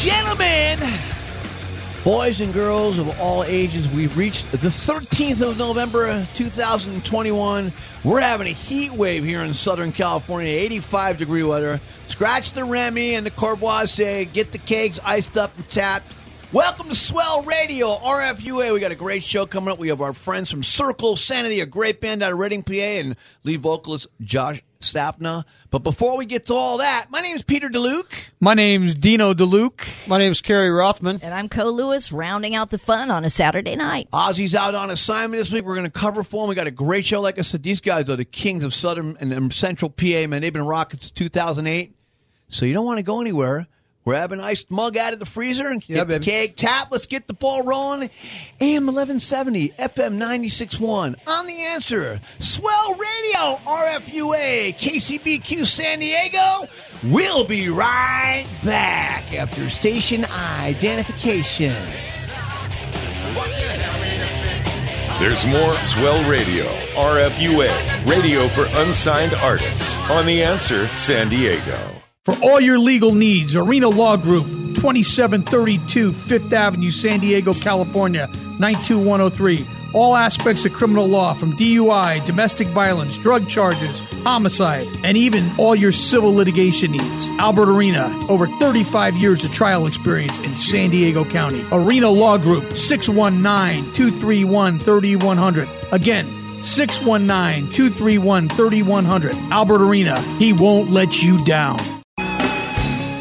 Gentlemen, boys and girls of all ages, we've reached the 13th of November 2021. We're having a heat wave here in Southern California, 85 degree weather. Scratch the Remy and the Courvoisier, get the cakes iced up and tapped. Welcome to Swell Radio, RFUA. We got a great show coming up. We have our friends from Circle Sanity, a great band out of Reading, PA, and lead vocalist Josh Sapna. But before we get to all that, my name is Peter DeLuke. My name's Dino DeLuke. My name's Kerry Rothman. And I'm Co Lewis, rounding out the fun on a Saturday night. Ozzy's out on assignment this week. We're going to cover for him. We got a great show. Like I said, these guys are the kings of Southern and Central PA, man. They've been rocking since 2008. So you don't want to go anywhere. Grab an iced mug out of the freezer and Yeah, get the baby. keg tap. Let's get the ball rolling. AM 1170, FM 96.1. On the answer, Swell Radio, RFUA, KCBQ San Diego. We'll be right back after station identification. There's more Swell Radio, RFUA, radio for unsigned artists, on The Answer San Diego. For all your legal needs, Arena Law Group, 2732 Fifth Avenue, San Diego, California, 92103. All aspects of criminal law from DUI, domestic violence, drug charges, homicide, and even all your civil litigation needs. Albert Arena, over 35 years of trial experience in San Diego County. Arena Law Group, 619 231 3100. Again, 619 231 3100. Albert Arena, he won't let you down.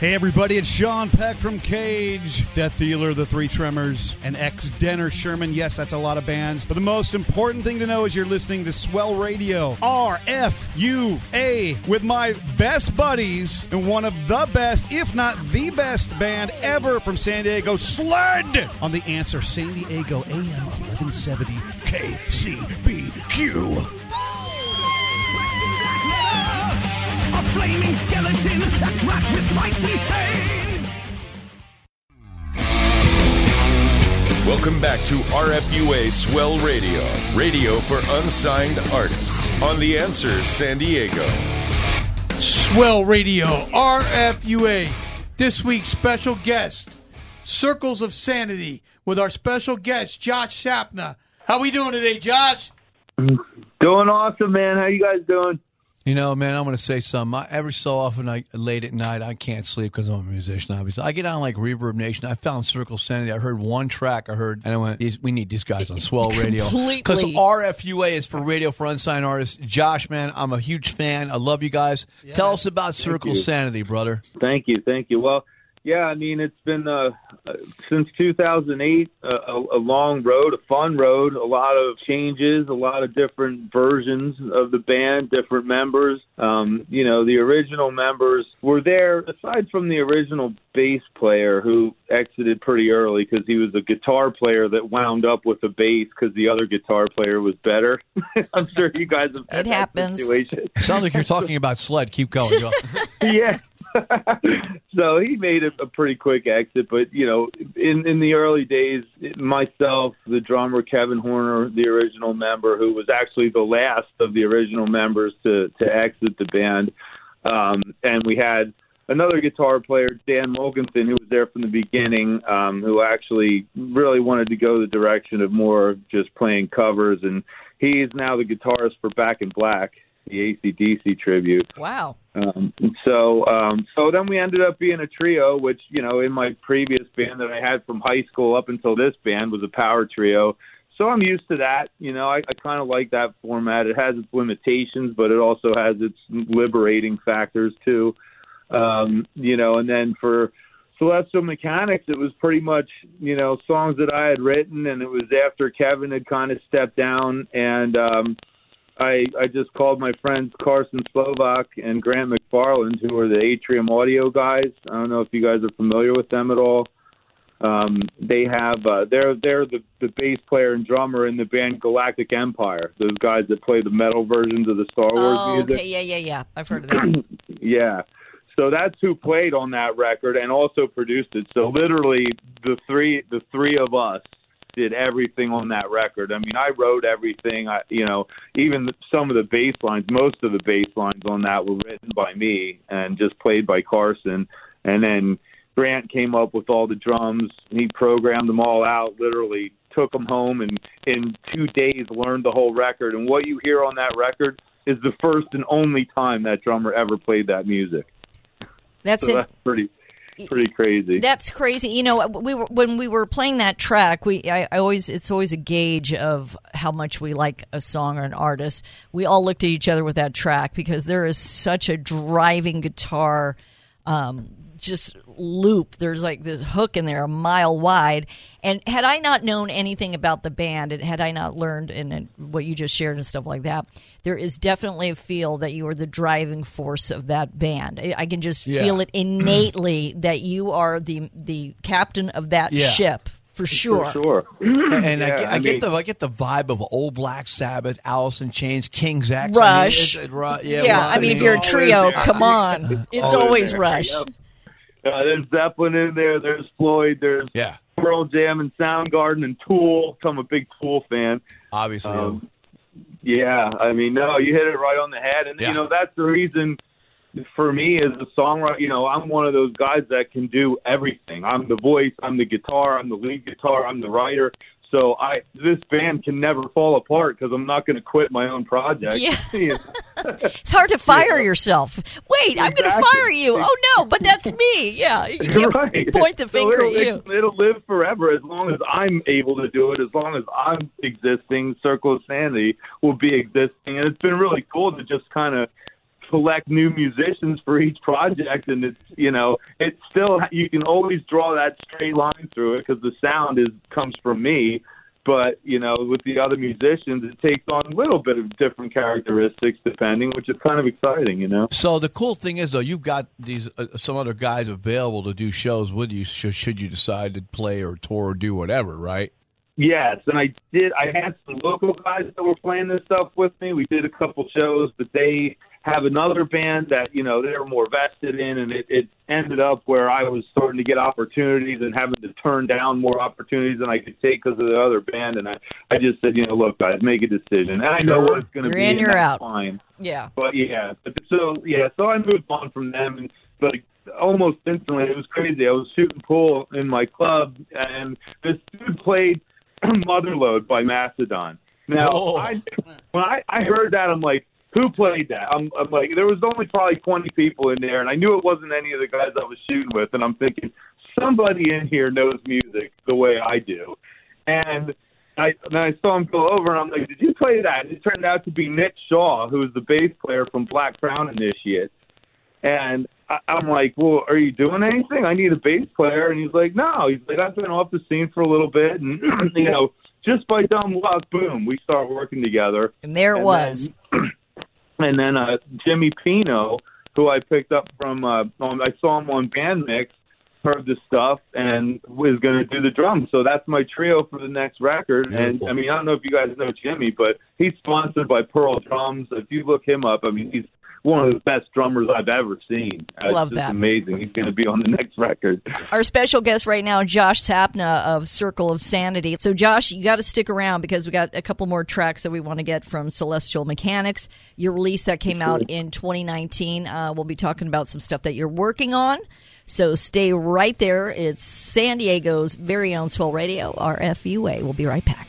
Hey everybody, it's Sean Peck from Cage, Death Dealer, The Three Tremors, and ex Denner Shermann. Yes, that's a lot of bands. But the most important thing to know is you're listening to Swell Radio, RFUA, with my best buddies and one of the best, if not the best band ever from San Diego, Sled, on the answer San Diego AM 1170 KCBQ. That's wrapped with spikes chains. Welcome back to RFUA Swell Radio, radio for unsigned artists, on The Answer San Diego. Swell Radio, RFUA. This week's special guest, Circles of Sanity, with our special guest, Josh Sapna. How we doing today, Josh? Doing awesome, man. How you guys doing? You know, man, I'm going to say something. I, every so often, I late at night, I can't sleep because I'm a musician. Obviously, I get on like Reverb Nation. I found Circle Sanity. I heard one track. I heard, and I went, "These- "We need these guys on Swell Radio." Completely. Because RFUA is for Radio for Unsigned Artists. Josh, man, I'm a huge fan. I love you guys. Tell us about Circle. Sanity, brother. Thank you, thank you. Well, yeah. I mean, it's been uh, uh, since 2008 uh, a, a long road, a fun road, a lot of changes, a lot of different versions of the band, different members. Um, you know, the original members were there. Aside from the original bass player who exited pretty early because he was a guitar player that wound up with a bass because the other guitar player was better. I'm sure you guys have had It happens. situation. Sounds like you're talking about sled. Keep going. Go. yeah. so he made a, a pretty quick exit, but you know, in in the early days, myself, the drummer Kevin Horner, the original member, who was actually the last of the original members to to exit the band, um, and we had another guitar player, Dan Mulkinson, who was there from the beginning, um, who actually really wanted to go the direction of more just playing covers, and he's now the guitarist for Back in Black, the ACDC tribute. Wow. Um, so, um, so then we ended up being a trio, which you know, in my previous band that I had from high school up until this band was a power trio. So I'm used to that. You know, I, I kind of like that format. It has its limitations, but it also has its liberating factors too. Um, you know, and then for Celestial Mechanics, it was pretty much you know songs that I had written, and it was after Kevin had kind of stepped down and. um I I just called my friends Carson Slovak and Grant McFarland, who are the Atrium Audio guys. I don't know if you guys are familiar with them at all. Um, they have uh, they're they're the the bass player and drummer in the band Galactic Empire. Those guys that play the metal versions of the Star Wars Oh, music. okay. Yeah, yeah, yeah. I've heard of that. Yeah. So that's who played on that record and also produced it. So literally the three the three of us did everything on that record. I mean, I wrote everything. I you know, even some of the bass lines, most of the bass lines on that were written by me and just played by Carson. And then Grant came up with all the drums. He programmed them all out, literally took them home and in 2 days learned the whole record. And what you hear on that record is the first and only time that drummer ever played that music. That's so it. that's pretty pretty crazy. That's crazy. You know, we were when we were playing that track. We I, I always it's always a gauge of how much we like a song or an artist. We all looked at each other with that track because there is such a driving guitar. Um, just loop. There's like this hook in there a mile wide. And had I not known anything about the band, and had I not learned and, and what you just shared and stuff like that, there is definitely a feel that you are the driving force of that band. I, I can just Yeah. feel it innately that you are the the captain of that Yeah. ship for sure. For sure. and I, get, I, I get the I get the vibe of old Black Sabbath, Alice in Chains, King's X, Rush. I mean, it's- it- Ru- yeah, Yeah, I mean, if you're a trio, come on. It's Always always. Rush. Yep. Uh, there's Zeppelin in there. There's Floyd. There's yeah, Pearl Jam and Soundgarden and Tool. I'm a big Tool fan. obviously. Um, yeah, I mean, no, you hit it right on the head, and Yeah. you know that's the reason for me as a songwriter. You know, I'm one of those guys that can do everything. I'm the voice, I'm the guitar, I'm the lead guitar, I'm the writer. So I this band can never fall apart because I'm not going to quit my own project. Yeah. It's hard to fire yourself. Wait, I'm going to fire you. Oh no, but that's me. Yeah, you can't right. point the So finger at you. it- It'll live forever as long as I'm able to do it. As long as I'm existing, Circle of Sanity will be existing, and it's been really cool to just kind of select new musicians for each project. And it's you know it's still you can always draw that straight line through it because the sound is comes from me. But you know, with the other musicians, it takes on a little bit of different characteristics depending, which is kind of exciting. You know. So the cool thing is, though, you've got these uh, some other guys available to do shows with you. Should, should you decide to play or tour or do whatever, right? Yes, and I did. I had some local guys that were playing this stuff with me. We did a couple shows, but they have another band that you know they're more vested in, and it, it ended up where I was starting to get opportunities and having to turn down more opportunities than I could take because of the other band. And I, I just said, you know, look, guys, make a decision. And I know what it's going to be. in, you're out. Fine. Yeah. But yeah, but so yeah, so I moved on from them, and but almost instantly it was crazy. I was shooting pool in my club, and this dude played "Motherlode" by Mastodon. Now, Oh. I, when I, I heard that, I'm like, who played that? I'm, I'm like, there was only probably 20 people in there, and I knew it wasn't any of the guys I was shooting with, and I'm thinking somebody in here knows music the way I do, and. I, and I saw him go over, and I'm like, "Did you play that?" And it turned out to be Nick Shaw, who was the bass player from Black Crown Initiate. And I, I'm like, well, are you doing anything? I need a bass player, and he's like, no. He's like, I've been off the scene for a little bit, and you know, just by dumb luck, boom, we start working together. And there it And was. then- and then uh, Jimmy Pino, who I picked up from, uh, um, I saw him on Band Mix, heard the stuff, and was going to do the drums. So that's my trio for the next record. Beautiful. And I mean, I don't know if you guys know Jimmy, but he's sponsored by Pearl Drums. If you look him up, I mean, he's one of the best drummers I've ever seen. Uh, Love that. amazing. He's going to be on the next record. Our special guest right now, Josh Sapna of Circle of Sanity. So, Josh, you got to stick around because we got a couple more tracks that we want to get from Celestial Mechanics. Your release that came out in 2019. Uh, we'll be talking about some stuff that you're working on. So, stay right there. It's San Diego's very own Swell Radio, RFUA. We'll be right back.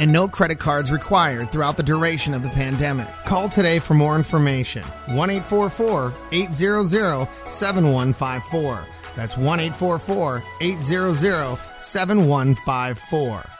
and no credit cards required throughout the duration of the pandemic. Call today for more information. 1 844 800 7154. That's 1 844 800 7154.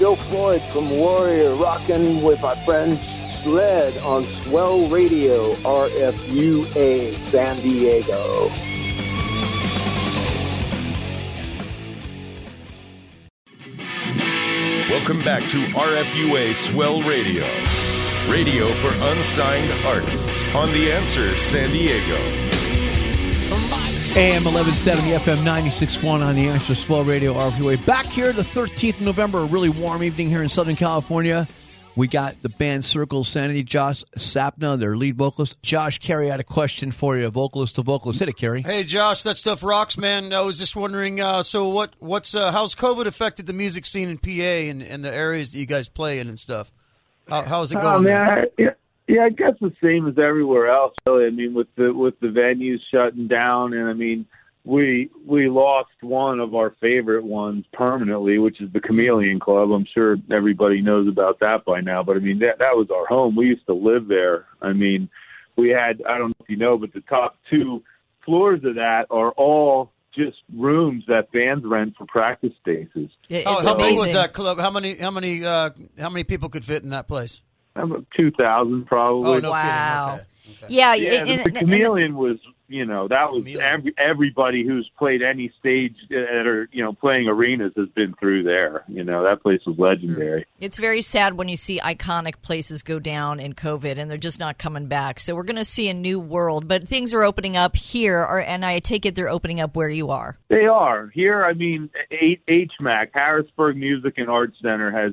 Joe Floyd from Warrior, rocking with my friend Sled on Swell Radio, RFUA, San Diego. Welcome back to RFUA Swell Radio, radio for unsigned artists, on The Answer San Diego. AM 1170, FM 96.1 on the Answer Swell Radio RFUA. Back here the 13th of November, a really warm evening here in Southern California. We got the band Circle Sanity, Josh Sapna, their lead vocalist. Josh Carey had a question for you, vocalist to vocalist. Hit it, Carey. Hey Josh, that stuff rocks, man. I was just wondering, uh, so what? What's uh, how's COVID affected the music scene in PA and, and the areas that you guys play in and stuff? How, how's it Oh, going? man, there? I, yeah, yeah, I guess the same as everywhere else. Really, I mean, with the with the venues shutting down, and I mean, we we lost one of our favorite ones permanently, which is the Chameleon Club. I'm sure everybody knows about that by now, but I mean, that that was our home. We used to live there. I mean, we had I don't know if you know, but the top two floors of that are all just rooms that bands rent for practice spaces. How, how big was that club? How many? How many? Uh, how many people could fit in that place? Two thousand probably. Oh, no Wow. kidding. Okay. Yeah, yeah, and- the, and- the and- chameleon was, you know, that was every, everybody who's played any stage at or you know, playing arenas has been through there. You know, that place was legendary. It's very sad when you see iconic places go down in COVID and they're just not coming back. So we're going to see a new world, but things are opening up here, or, and I take it they're opening up where you are. They are here. I mean, H- HMAC Harrisburg Music and Arts Center has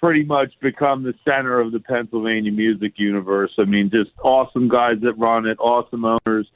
pretty much become the center of the Pennsylvania music universe. I mean, just awesome guys that run it, awesome owners,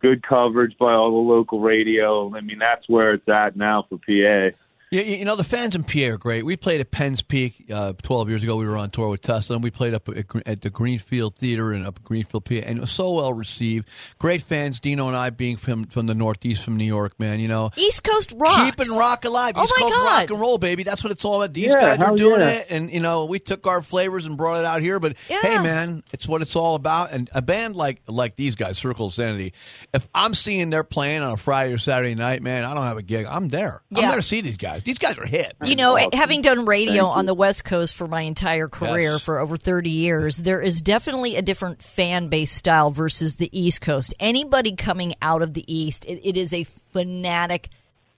good coverage by all the local radio. I mean, that's where it's at now for PA. Yeah, you know the fans in PA are great. We played at Penn's Peak uh, 12 years ago. We were on tour with Tesla, and we played up at, at the Greenfield Theater in up Greenfield, PA, and it was so well received. Great fans. Dino and I being from from the Northeast, from New York, man. You know, East Coast rock. keeping rock alive. Oh East my Coast God. rock and roll, baby. That's what it's all about. These Yeah, guys are doing yeah. it, and you know we took our flavors and brought it out here. But hey, man, it's what it's all about. And a band like like these guys, Circle of Sanity. If I'm seeing they're playing on a Friday or Saturday night, man, I don't have a gig. I'm there. I'm Yeah. there to see these guys. These guys are hit. You know, Awesome. having done radio on the West Coast for my entire career Yes. for over 30 years, there is definitely a different fan base style versus the East Coast. Anybody coming out of the East, it, it is a fanatic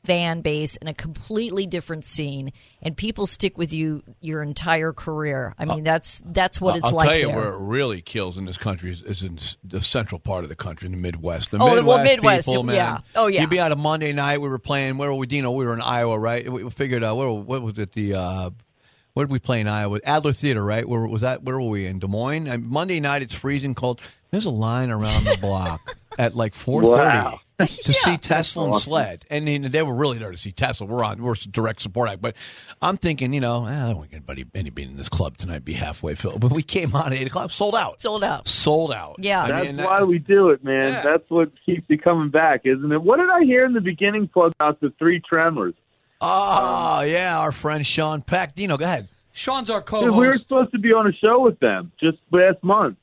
fan base and a completely different scene and people stick with you your entire career. I mean, that's that's what it's I'll like tell you there. where it really kills in this country is, is in the central part of the country, in the Midwest. The Oh, Midwest, well, Midwest, people, man. yeah. Oh, yeah. You'd be out a Monday night. We were playing. Where were we? Dino, we were in Iowa, right? We we figured out where, what was it? The uh, what did we play in Iowa? Adler Theater, right? Where was that? Where were we in Des Moines? And Monday night, it's freezing cold. There's a line around the block at like four thirty. Wow. To see Tesla and Sled, and then they were really there to see Tesla. We're on, we're direct support act, but I'm thinking, you know, eh, I don't want anybody, anybody in this club tonight be halfway filled. But we came on at eight o'clock, sold out, Sold out. sold out. Yeah. I That's mean, that- why we do it, man. Yeah. That's what keeps you coming back, isn't it? What did I hear in the beginning plug out the three tremors? Oh yeah, our friend Sean Peck. Dino, go ahead. Sean's our co-host. we were supposed to be on a show with them just last month.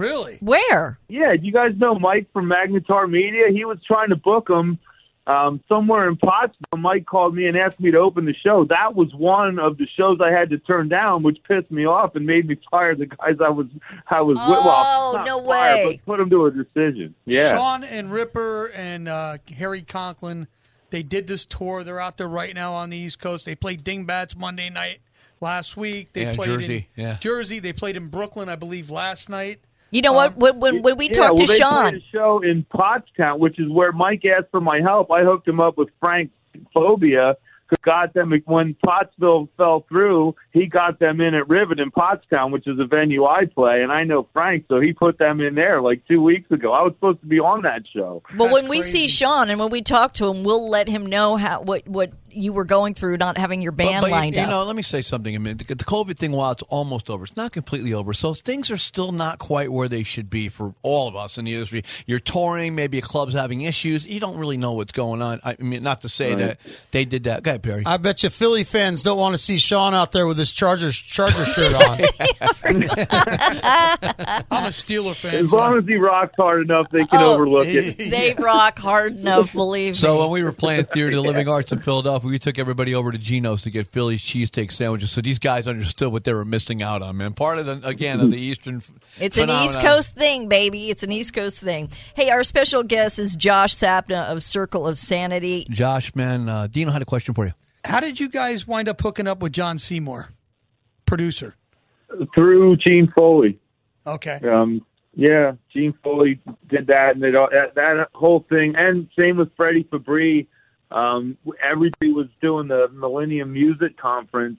Really? Where? Yeah, do you guys know Mike from Magnetar Media? He was trying to book him um, somewhere in Pottsville. Mike called me and asked me to open the show. That was one of the shows I had to turn down, which pissed me off and made me fire the guys I was I was with. Oh, Well, not no fire, way. But put them to a decision. Yeah. Sean and Ripper and uh, Harry Conklin, they did this tour. They're out there right now on the East Coast. They played Dingbatz Monday night last week. They Yeah, played Jersey, in yeah. Jersey. They played in Brooklyn, I believe, last night. You know what? Um, when, when, when we yeah, talked well, to they Sean, played a show in Pottstown, which is where Mike asked for my help. I hooked him up with Frank Phobia, got them when Pottsville fell through. He got them in at Rivet in Pottstown, which is a venue I play, and I know Frank, so he put them in there like two weeks ago. I was supposed to be on that show. But when we see Sean and when we talk to him, we'll let him know how what what you were going through, not having your band But- but lined you, up. You know, let me say something. I mean, the, the COVID thing, while it's almost over, it's not completely over. So things are still not quite where they should be for all of us in the industry. You're touring, maybe a club's having issues. You don't really know what's going on. I mean, not to say Right. that they did that. Go ahead, Perry. I bet you Philly fans don't want to see Sean out there with his Chargers Charger shirt on. I'm a Steeler fan. As long as he rocks hard enough, they can Oh, overlook it. They rock hard enough, believe So me. So when we were playing Theater of the Living Arts in Philadelphia, we took everybody over to Geno's to get Philly's cheesesteak sandwiches. So these guys understood what they were missing out on, man. Part of the again of the Eastern. f- It's an East. Coast thing, baby. It's an East Coast thing. Hey, our special guest is Josh Sapna of Circle of Sanity. Josh, man, uh, Dino had a question for you. How did you guys wind up hooking up with John Seymour, producer? Through Gene Foley. Okay. Um, yeah, Gene Foley did that, and it, all- that, that whole thing, and same with Freddie Fabry. Um, everybody was doing the Millennium Music Conference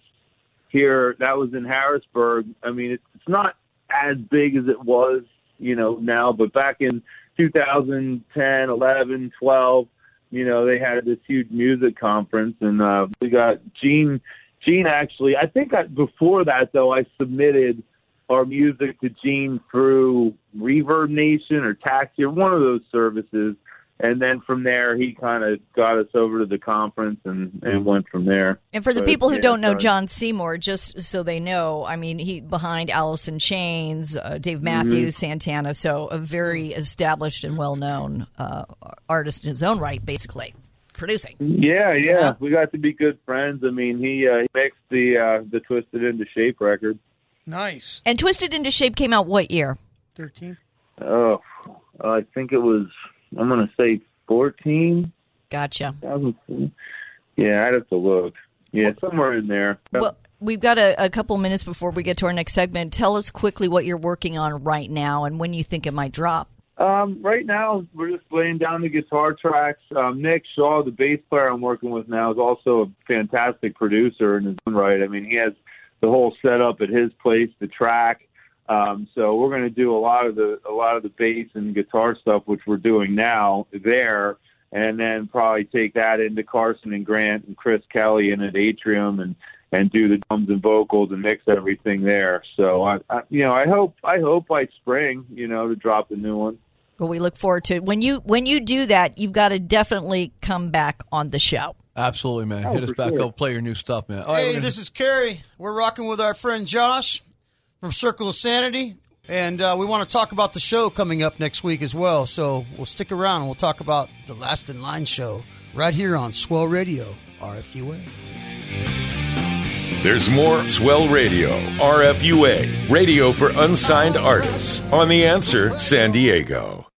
here. That was in Harrisburg. I mean, it's, it's not as big as it was, you know, now, but back in 2010, 11, 12, you know, they had this huge music conference, and uh, we got Gene. Gene actually, I think I, before that though, I submitted our music to Gene through Reverb Nation or Taxi or one of those services, and then from there he kind of got us over to the conference and and went from there. And for the But, people who yeah, don't know. John Seymour, just so they know, I mean, he behind Alice in Chains, uh, Dave Mm-hmm. Matthews, Santana, so a very established and well known uh, artist in his own right, basically producing. Yeah, yeah, we got to be good friends. I mean, he uh, he mixed the uh, the Twisted into Shape record. Nice. And Twisted into Shape came out what year? 13. Oh, I think it was. I'm gonna say 14. Gotcha. Yeah, I'd have to look. Yeah, somewhere in there. Well, we've got a, a couple minutes before we get to our next segment. Tell us quickly what you're working on right now and when you think it might drop. Um, right now, we're just laying down the guitar tracks. Um, Nick Shaw, the bass player I'm working with now, is also a fantastic producer in his own right. I mean, he has the whole setup at his place, the track. Um, so we're going to do a lot of the a lot of the bass and guitar stuff, which we're doing now there, and then probably take that into Carson and Grant and Chris Kelly in at Atrium and and do the drums and vocals and mix everything there. So I, I you know I hope I hope by spring you know to drop the new one. Well, we look forward to it. when you when you do that. You've got to definitely come back on the show. Absolutely, man. Oh, Hit us back sure. up. Play your new stuff, man. All right, hey, we're gonna- this is Kerry. We're rocking with our friend Josh from Circle of Sanity, and uh, we want to talk about the show coming up next week as well. So we'll stick around and we'll talk about the Last in Line show right here on Swell Radio, RFUA. There's more Swell Radio, RFUA, radio for unsigned artists on The Answer San Diego.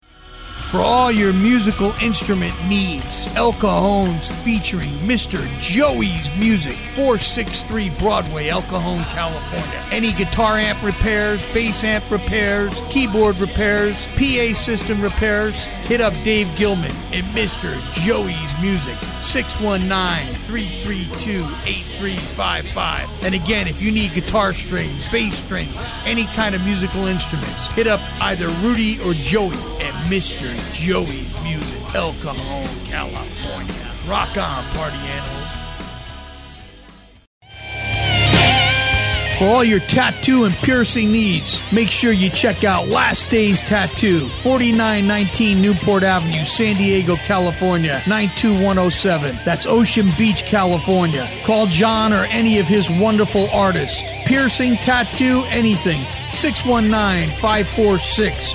For all your musical instrument needs, El Cajon's featuring Mr. Joey's Music, 463 Broadway, El Cajon, California. Any guitar amp repairs, bass amp repairs, keyboard repairs, PA system repairs, hit up Dave Gilman at Mr. Joey's Music, 619-332-8355. And again, if you need guitar strings, bass strings, any kind of musical instruments, hit up either Rudy or Joey at Mr. Joey's Music, El Cajon, California. Rock on, party animals. For all your tattoo and piercing needs, make sure you check out Last Days Tattoo, 4919 Newport Avenue, San Diego, California, 92107. That's Ocean Beach, California. Call John or any of his wonderful artists. Piercing, tattoo, anything. 619 546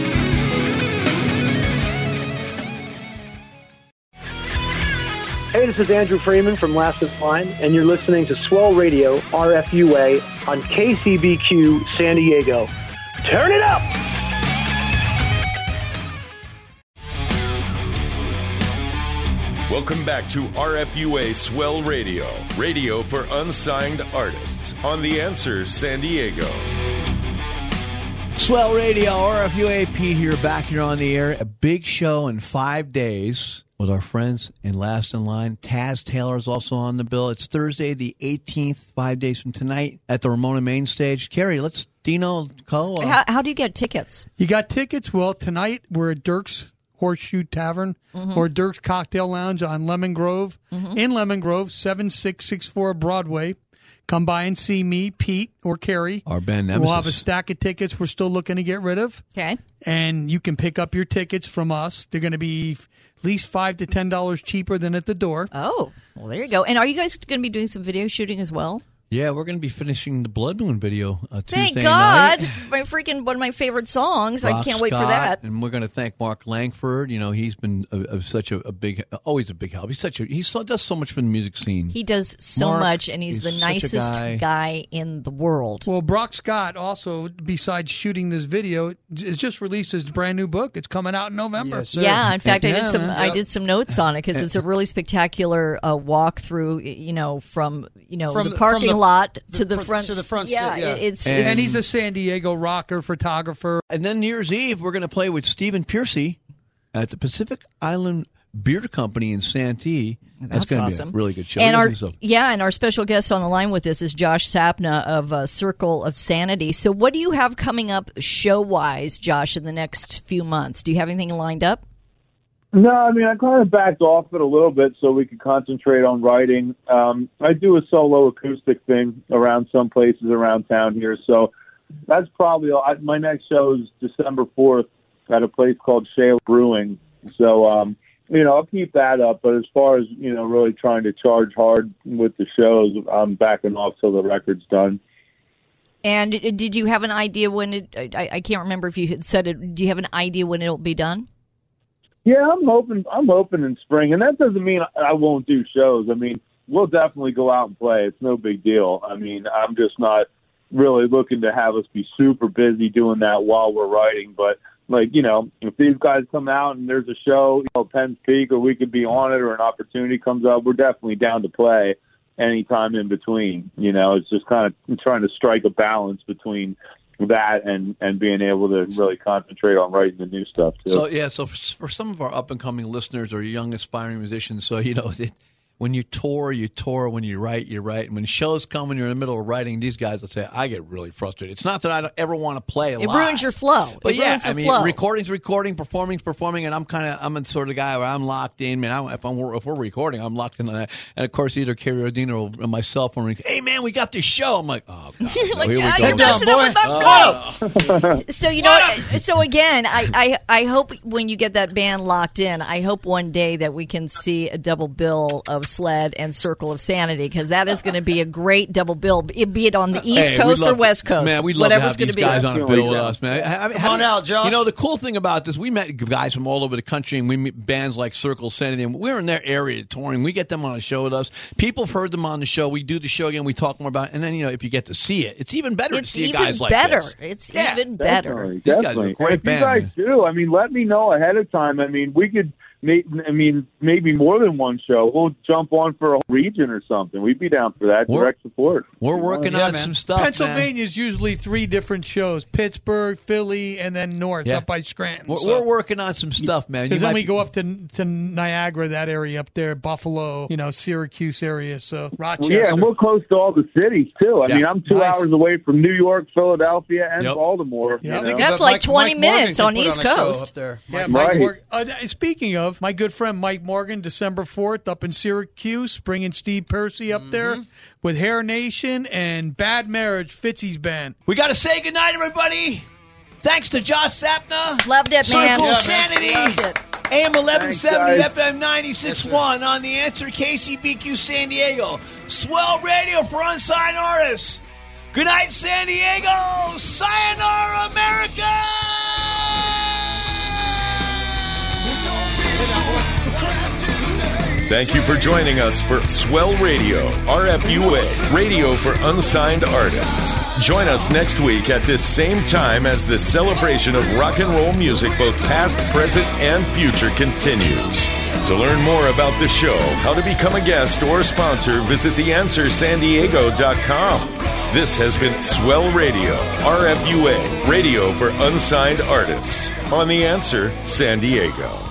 Hey, this is Andrew Freeman from Last in Line, and you're listening to Swell Radio, RFUA, on KCBQ San Diego. Turn it up! Welcome back to RFUA Swell Radio, radio for unsigned artists on The Answer San Diego. Swell Radio, RFUA Pete here, back here on the air. A big show in five days with our friends in Last in Line. Taz Taylor is also on the bill. It's Thursday, the 18th, five days from tonight at the Ramona Main Stage. Carrie, let's, Dino, Co. uh, How, how do you get tickets? You got tickets? Well, tonight we're at Dirk's Horseshoe Tavern Mhm. or Dirk's Cocktail Lounge on Lemon Grove Mhm. in Lemon Grove, 7664 Broadway. Come by and see me, Pete, or Carrie. Our band We'll have a stack of tickets we're still looking to get rid of. Okay. And you can pick up your tickets from us. They're going to be least five to ten dollars cheaper than at the door. Oh, well, there you go. And are you guys going to be doing some video shooting as well? Yeah, we're going to be finishing the Blood Moon video uh, Thank God, night. my freaking one of my favorite songs. I can't wait for that. And we're going to thank Mark Langford. You know, he's been a, a, such a, a big, always a big help. He's such a he so, does so much for the music scene. He does so Mark, much, and he's, the nicest guy. guy. in the world. Well, Brock Scott also, besides shooting this video, has just released his brand new book. It's coming out in November. Yes, Yeah, in fact, I Yeah, did some. man. I did some notes on it because it's a really spectacular uh, walk through. You know, from you know From the the- parking from the- lot to the fr- front to the front Yeah, sta- yeah. it's, And- it's and he's a San Diego rocker, photographer. And then New Year's Eve, we're going to play with Stephen Pearcy at the Pacific Island Beer Company in Santee. That's, That's going to awesome. be a really good show. And our yeah, and our special guest on the line with this is Josh Sapna of uh, Circle of Sanity. So, what do you have coming up show wise, Josh, in the next few months? Do you have anything lined up? No, I mean I kind of backed off it a little bit so we could concentrate on writing. Um, I do a solo acoustic thing around some places around town here, so that's probably all. I, my next show is December fourth at a place called Shale Brewing. So um, you know I'll keep that up, but as far as you know, really trying to charge hard with the shows, I'm backing off till the record's done. And did you have an idea when it? I, I can't remember if you had said it. Do you have an idea when it'll be done? Yeah, I'm hoping. I'm hoping in spring, and that doesn't mean I won't do shows. I mean, we'll definitely go out and play. It's no big deal. I mean, I'm just not really looking to have us be super busy doing that while we're writing. But like, you know, if these guys come out and there's a show, you know, Penn's Peak, or we could be on it, or an opportunity comes up, we're definitely down to play anytime in between. You know, it's just kind of trying to strike a balance between that and and being able to really concentrate on writing the new stuff too. So yeah, so for, for some of our up and coming listeners or young aspiring musicians, so you know, it, when you tour, you tour. When you write, you write. And when shows come and you're in the middle of writing, these guys will say, I get really frustrated. It's not that I don't ever want to play a It lot. ruins your flow. But it yeah, I mean, flow. recording's recording, performing's performing, and I'm kind of I'm the sort of guy where I'm locked in. Man, I, if I'm if we're recording, I'm locked in on that. And of course, either Carrie O'Dean or myself when we, hey man, we got this show. I'm like, oh, God, You're no, like, "Yeah, you're messing up with my Oh. flow." so you know, what? so again, I, I I hope when you get that band locked in, I hope one day that we can see a double bill of Sled and Circle of Sanity because that is going to be a great double bill, be it on the East Hey, Coast or West Coast, Man, we'd love whatever to it's have going these to be. guys on a bill with us, man. I, I mean, Come on you- out, Josh. You know, the cool thing about this, we met guys from all over the country, and we meet bands like Circle of Sanity, and we're in their area touring. We get them on a show with us. People have heard them on the show. We do the show again. We talk more about it. And then, you know, if you get to see it, it's even better It's to see even guys like better. this. It's Yeah, even better. Definitely, These guys are a great And if band, you guys man. do, I mean, let me know ahead of time. I mean, we could. May- I mean, maybe more than one show. We'll jump on for a region or something. We'd be down for that. We're- Direct support. We're working Yeah, on man. some stuff. man. Pennsylvania is usually three different shows: Pittsburgh, Philly, and then north Yeah. up by Scranton. We're, So- we're working on some stuff, man. Because then might- we go up to to Niagara, that area up there, Buffalo, you know, Syracuse area. So Well, yeah, and we're close to all the cities too. I Yeah. mean, I'm two Nice. hours away from New York, Philadelphia, and Yep. Baltimore. you Yep. know? That's But like Mike- 20 Mike minutes can on East a Coast. up there. Yeah, Right. Mike Morgan. Uh, speaking of, my good friend Mike Morgan, December 4th up in Syracuse, bringing Steve Pearcy up there Mm-hmm. with Hair Nation and Bad Marriage, Fitzy's band. we got to say goodnight, everybody. Thanks to Josh Sapna. Loved it, man. Circle Yeah, man. Sanity. Loved it. AM 1170, Thanks, FM 96.1 on the answer KCBQ San Diego. Swell radio for unsigned artists. Good night, San Diego. Sayonara, America. Thank you for joining us for Swell Radio, RFUA, radio for unsigned artists. Join us next week at this same time as the celebration of rock and roll music, both past, present, and future, continues. To learn more about the show, how to become a guest or sponsor, visit theanswersandiego.com. This has been Swell Radio, RFUA, radio for unsigned artists on The Answer San Diego.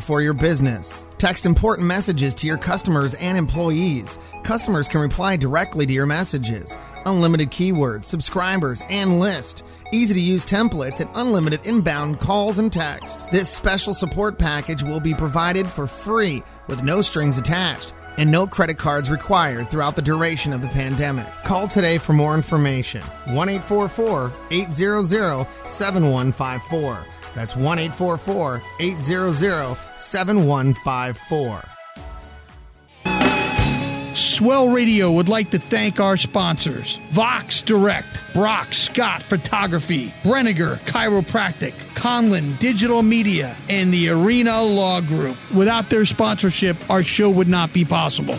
for your business. Text important messages to your customers and employees. Customers can reply directly to your messages. Unlimited keywords, subscribers, and list. Easy to use templates and unlimited inbound calls and text. This special support package will be provided for free with no strings attached and no credit cards required throughout the duration of the pandemic. Call today for more information. 1 844 800 7154. That's 1 844 800 7154. Swell Radio would like to thank our sponsors Vox Direct, Brock Scott Photography, Brenniger Chiropractic, Conlin Digital Media, and the Arena Law Group. Without their sponsorship, our show would not be possible.